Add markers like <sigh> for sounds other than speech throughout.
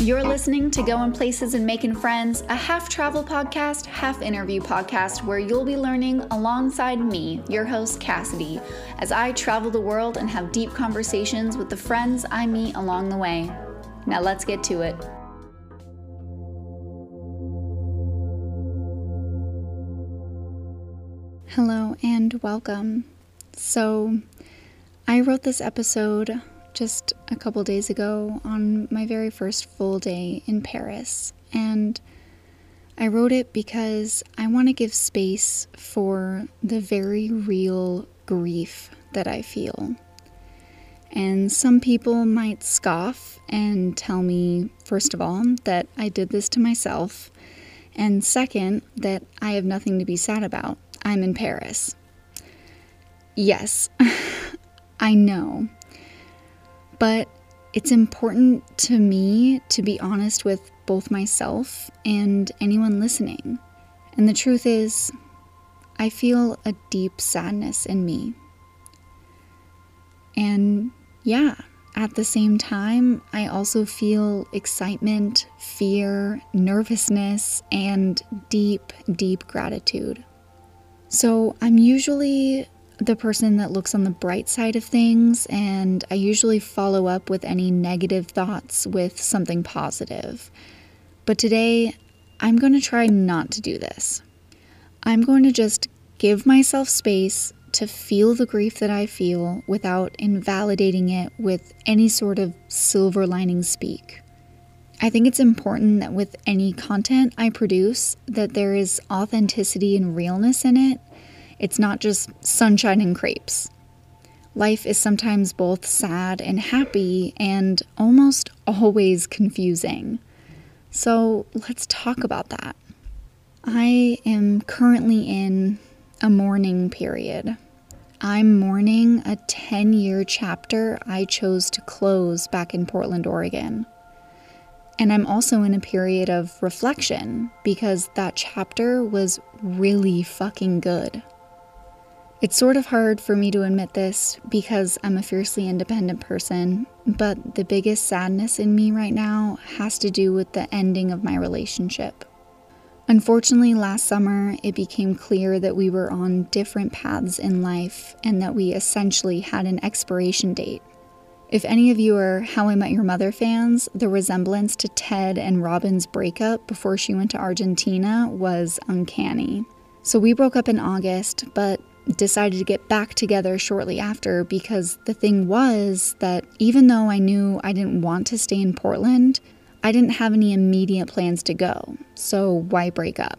You're listening to Going Places and Making Friends, a half travel podcast, half interview podcast where you'll be learning alongside me, your host Cassidy, as I travel the world and have deep conversations with the friends I meet along the way. Now let's get to it. Hello and welcome. So, I wrote this episode just a couple days ago on my very first full day in Paris. And I wrote it because I want to give space for the very real grief that I feel. And some people might scoff and tell me, first of all, that I did this to myself, and second, that I have nothing to be sad about. I'm in Paris. Yes, <laughs> I know. But it's important to me to be honest with both myself and anyone listening. And the truth is, I feel a deep sadness in me. And yeah, at the same time, I also feel excitement, fear, nervousness, and deep, deep gratitude. So I'm usually the person that looks on the bright side of things, and I usually follow up with any negative thoughts with something positive. But today, I'm going to try not to do this. I'm going to just give myself space to feel the grief that I feel without invalidating it with any sort of silver lining speak. I think it's important that with any content I produce that there is authenticity and realness in it it's not just sunshine and crepes. Life is sometimes both sad and happy and almost always confusing. So let's talk about that. I am currently in a mourning period. I'm mourning a 10 year chapter I chose to close back in Portland, Oregon. And I'm also in a period of reflection because that chapter was really fucking good. It's sort of hard for me to admit this because I'm a fiercely independent person, but the biggest sadness in me right now has to do with the ending of my relationship. Unfortunately, last summer, it became clear that we were on different paths in life and that we essentially had an expiration date. If any of you are How I Met Your Mother fans, the resemblance to Ted and Robin's breakup before she went to Argentina was uncanny. So we broke up in August, but decided to get back together shortly after because the thing was that even though I knew I didn't want to stay in Portland, I didn't have any immediate plans to go, so why break up?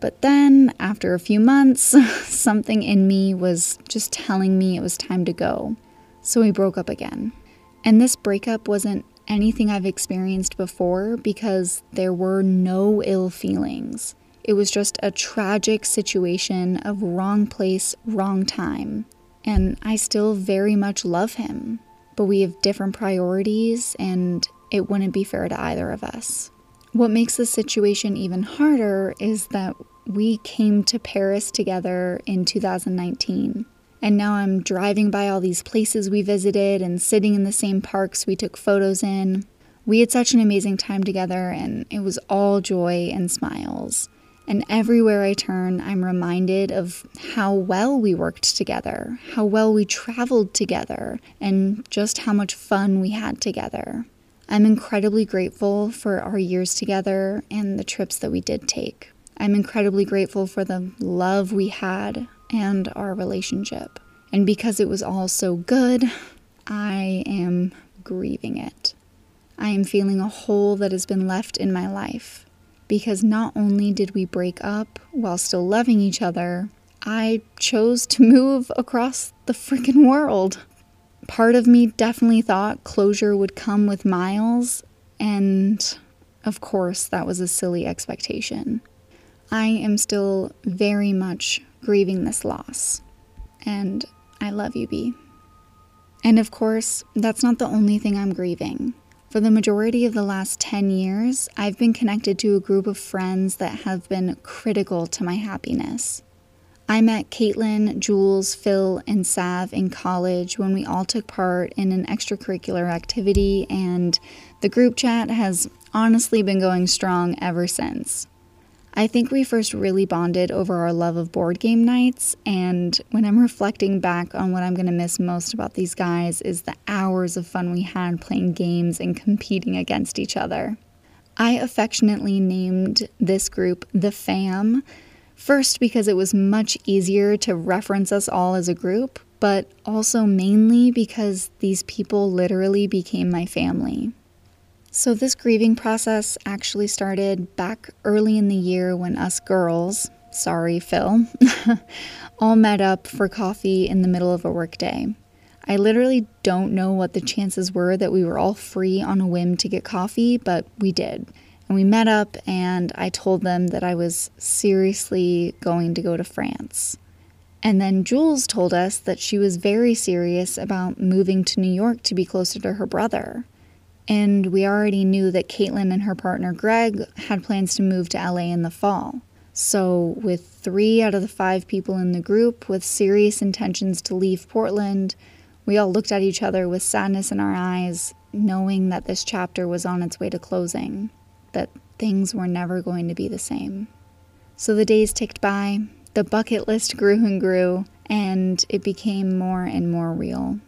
But then, after a few months, <laughs> something in me was just telling me it was time to go, so we broke up again. And this breakup wasn't anything I've experienced before because there were no ill feelings. It was just a tragic situation of wrong place, wrong time. And I still very much love him, but we have different priorities and it wouldn't be fair to either of us. What makes the situation even harder is that we came to Paris together in 2019. And now I'm driving by all these places we visited and sitting in the same parks we took photos in. We had such an amazing time together, and it was all joy and smiles. And everywhere I turn, I'm reminded of how well we worked together, how well we traveled together, and just how much fun we had together. I'm incredibly grateful for our years together and the trips that we did take. I'm incredibly grateful for the love we had and our relationship. And because it was all so good, I am grieving it. I am feeling a hole that has been left in my life because not only did we break up while still loving each other, I chose to move across the freaking world. Part of me definitely thought closure would come with miles, and of course, that was a silly expectation. I am still very much grieving this loss, and I love you, B. And of course, that's not the only thing I'm grieving. For the majority of the last 10 years, I've been connected to a group of friends that have been critical to my happiness. I met Caitlin, Jules, Phil, and Sav in college when we all took part in an extracurricular activity, and the group chat has honestly been going strong ever since. I think we first really bonded over our love of board game nights, and when I'm reflecting back on what I'm going to miss most about these guys is the hours of fun we had playing games and competing against each other. I affectionately named this group the Fam, first because it was much easier to reference us all as a group, but also mainly because these people literally became my family. So, this grieving process actually started back early in the year when us girls, sorry, Phil, <laughs> all met up for coffee in the middle of a workday. I literally don't know what the chances were that we were all free on a whim to get coffee, but we did. And we met up, and I told them that I was seriously going to go to France. And then Jules told us that she was very serious about moving to New York to be closer to her brother. And we already knew that Caitlin and her partner Greg had plans to move to LA in the fall. So, with three out of the five people in the group with serious intentions to leave Portland, we all looked at each other with sadness in our eyes, knowing that this chapter was on its way to closing, that things were never going to be the same. So the days ticked by, the bucket list grew and grew, and it became more and more real.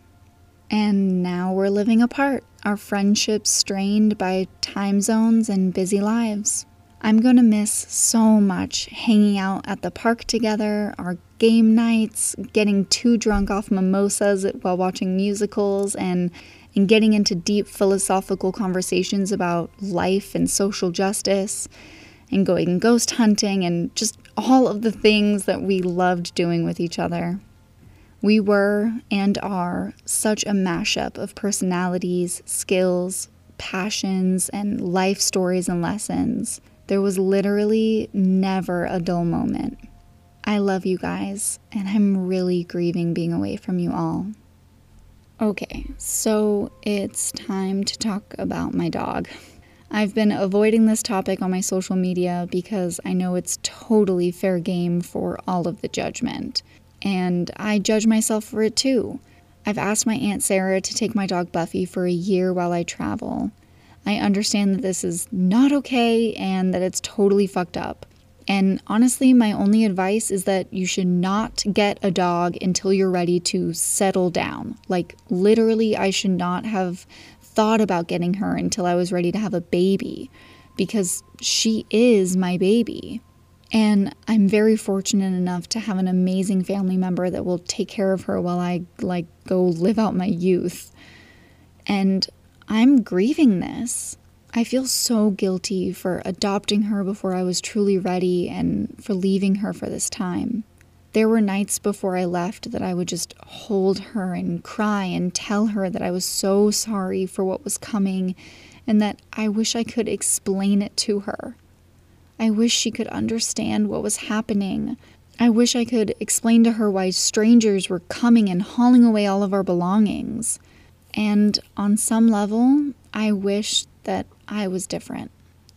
And now we're living apart, our friendships strained by time zones and busy lives. I'm going to miss so much hanging out at the park together, our game nights, getting too drunk off mimosas while watching musicals, and, and getting into deep philosophical conversations about life and social justice, and going ghost hunting, and just all of the things that we loved doing with each other. We were and are such a mashup of personalities, skills, passions, and life stories and lessons. There was literally never a dull moment. I love you guys, and I'm really grieving being away from you all. Okay, so it's time to talk about my dog. I've been avoiding this topic on my social media because I know it's totally fair game for all of the judgment and I judge myself for it too. I've asked my Aunt Sarah to take my dog Buffy for a year while I travel. I understand that this is not okay and that it's totally fucked up. And honestly, my only advice is that you should not get a dog until you're ready to settle down. Like, literally, I should not have thought about getting her until I was ready to have a baby because she is my baby. And I'm very fortunate enough to have an amazing family member that will take care of her while I like go live out my youth. And I'm grieving this. I feel so guilty for adopting her before I was truly ready and for leaving her for this time. There were nights before I left that I would just hold her and cry and tell her that I was so sorry for what was coming and that I wish I could explain it to her. I wish she could understand what was happening. I wish I could explain to her why strangers were coming and hauling away all of our belongings. And on some level, I wish that I was different.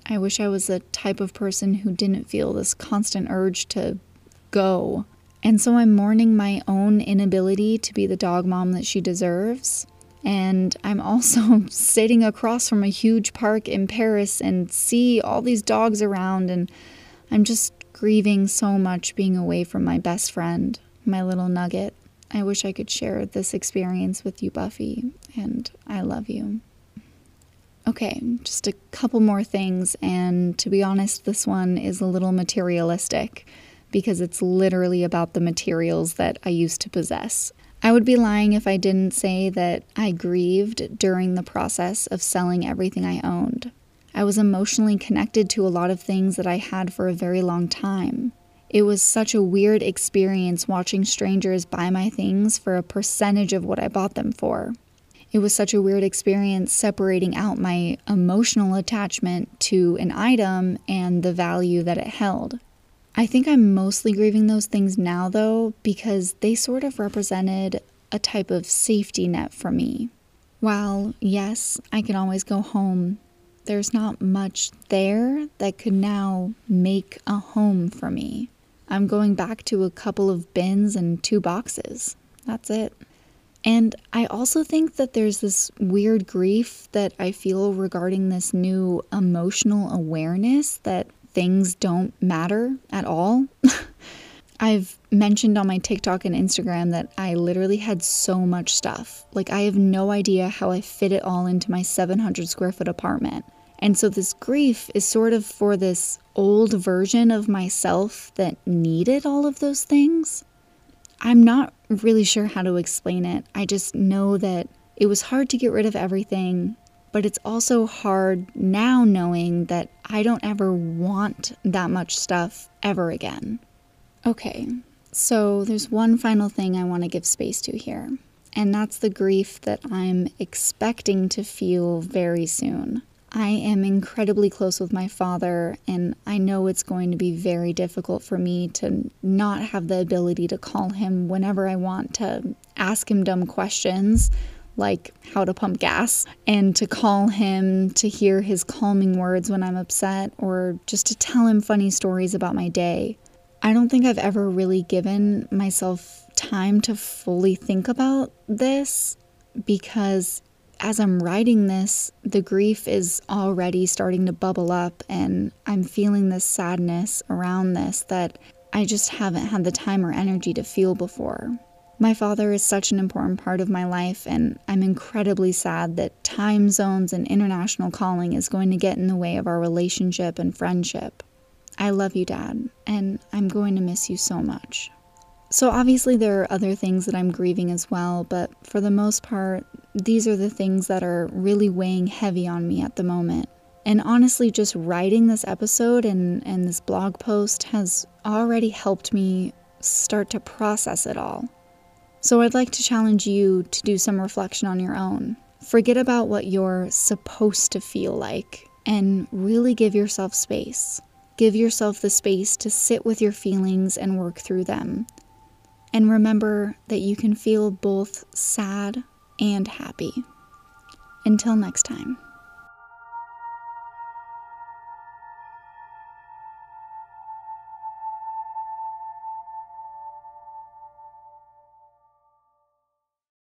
I wish I was the type of person who didn't feel this constant urge to go. And so I'm mourning my own inability to be the dog mom that she deserves. And I'm also <laughs> sitting across from a huge park in Paris and see all these dogs around. And I'm just grieving so much being away from my best friend, my little nugget. I wish I could share this experience with you, Buffy, and I love you. Okay, just a couple more things, and to be honest, this one is a little materialistic because it's literally about the materials that I used to possess. I would be lying if I didn't say that I grieved during the process of selling everything I owned. I was emotionally connected to a lot of things that I had for a very long time. It was such a weird experience watching strangers buy my things for a percentage of what I bought them for. It was such a weird experience separating out my emotional attachment to an item and the value that it held. I think I'm mostly grieving those things now, though, because they sort of represented a type of safety net for me. While, yes, I can always go home, there's not much there that could now make a home for me. I'm going back to a couple of bins and two boxes. That's it. And I also think that there's this weird grief that I feel regarding this new emotional awareness that things don't matter at all. <laughs> I've mentioned on my TikTok and Instagram that I literally had so much stuff. Like, I have no idea how I fit it all into my 700 square foot apartment. And so, this grief is sort of for this old version of myself that needed all of those things. I'm not really sure how to explain it. I just know that it was hard to get rid of everything, but it's also hard now knowing that I don't ever want that much stuff ever again. Okay, so there's one final thing I want to give space to here, and that's the grief that I'm expecting to feel very soon. I am incredibly close with my father, and I know it's going to be very difficult for me to not have the ability to call him whenever I want to ask him dumb questions like how to pump gas, and to call him to hear his calming words when I'm upset, or just to tell him funny stories about my day. I don't think I've ever really given myself time to fully think about this because as I'm writing this, the grief is already starting to bubble up, and I'm feeling this sadness around this that I just haven't had the time or energy to feel before. My father is such an important part of my life, and I'm incredibly sad that time zones and international calling is going to get in the way of our relationship and friendship. I love you, Dad, and I'm going to miss you so much. So, obviously, there are other things that I'm grieving as well, but for the most part, these are the things that are really weighing heavy on me at the moment. And honestly, just writing this episode and, and this blog post has already helped me start to process it all. So, I'd like to challenge you to do some reflection on your own. Forget about what you're supposed to feel like and really give yourself space. Give yourself the space to sit with your feelings and work through them. And remember that you can feel both sad and happy. Until next time.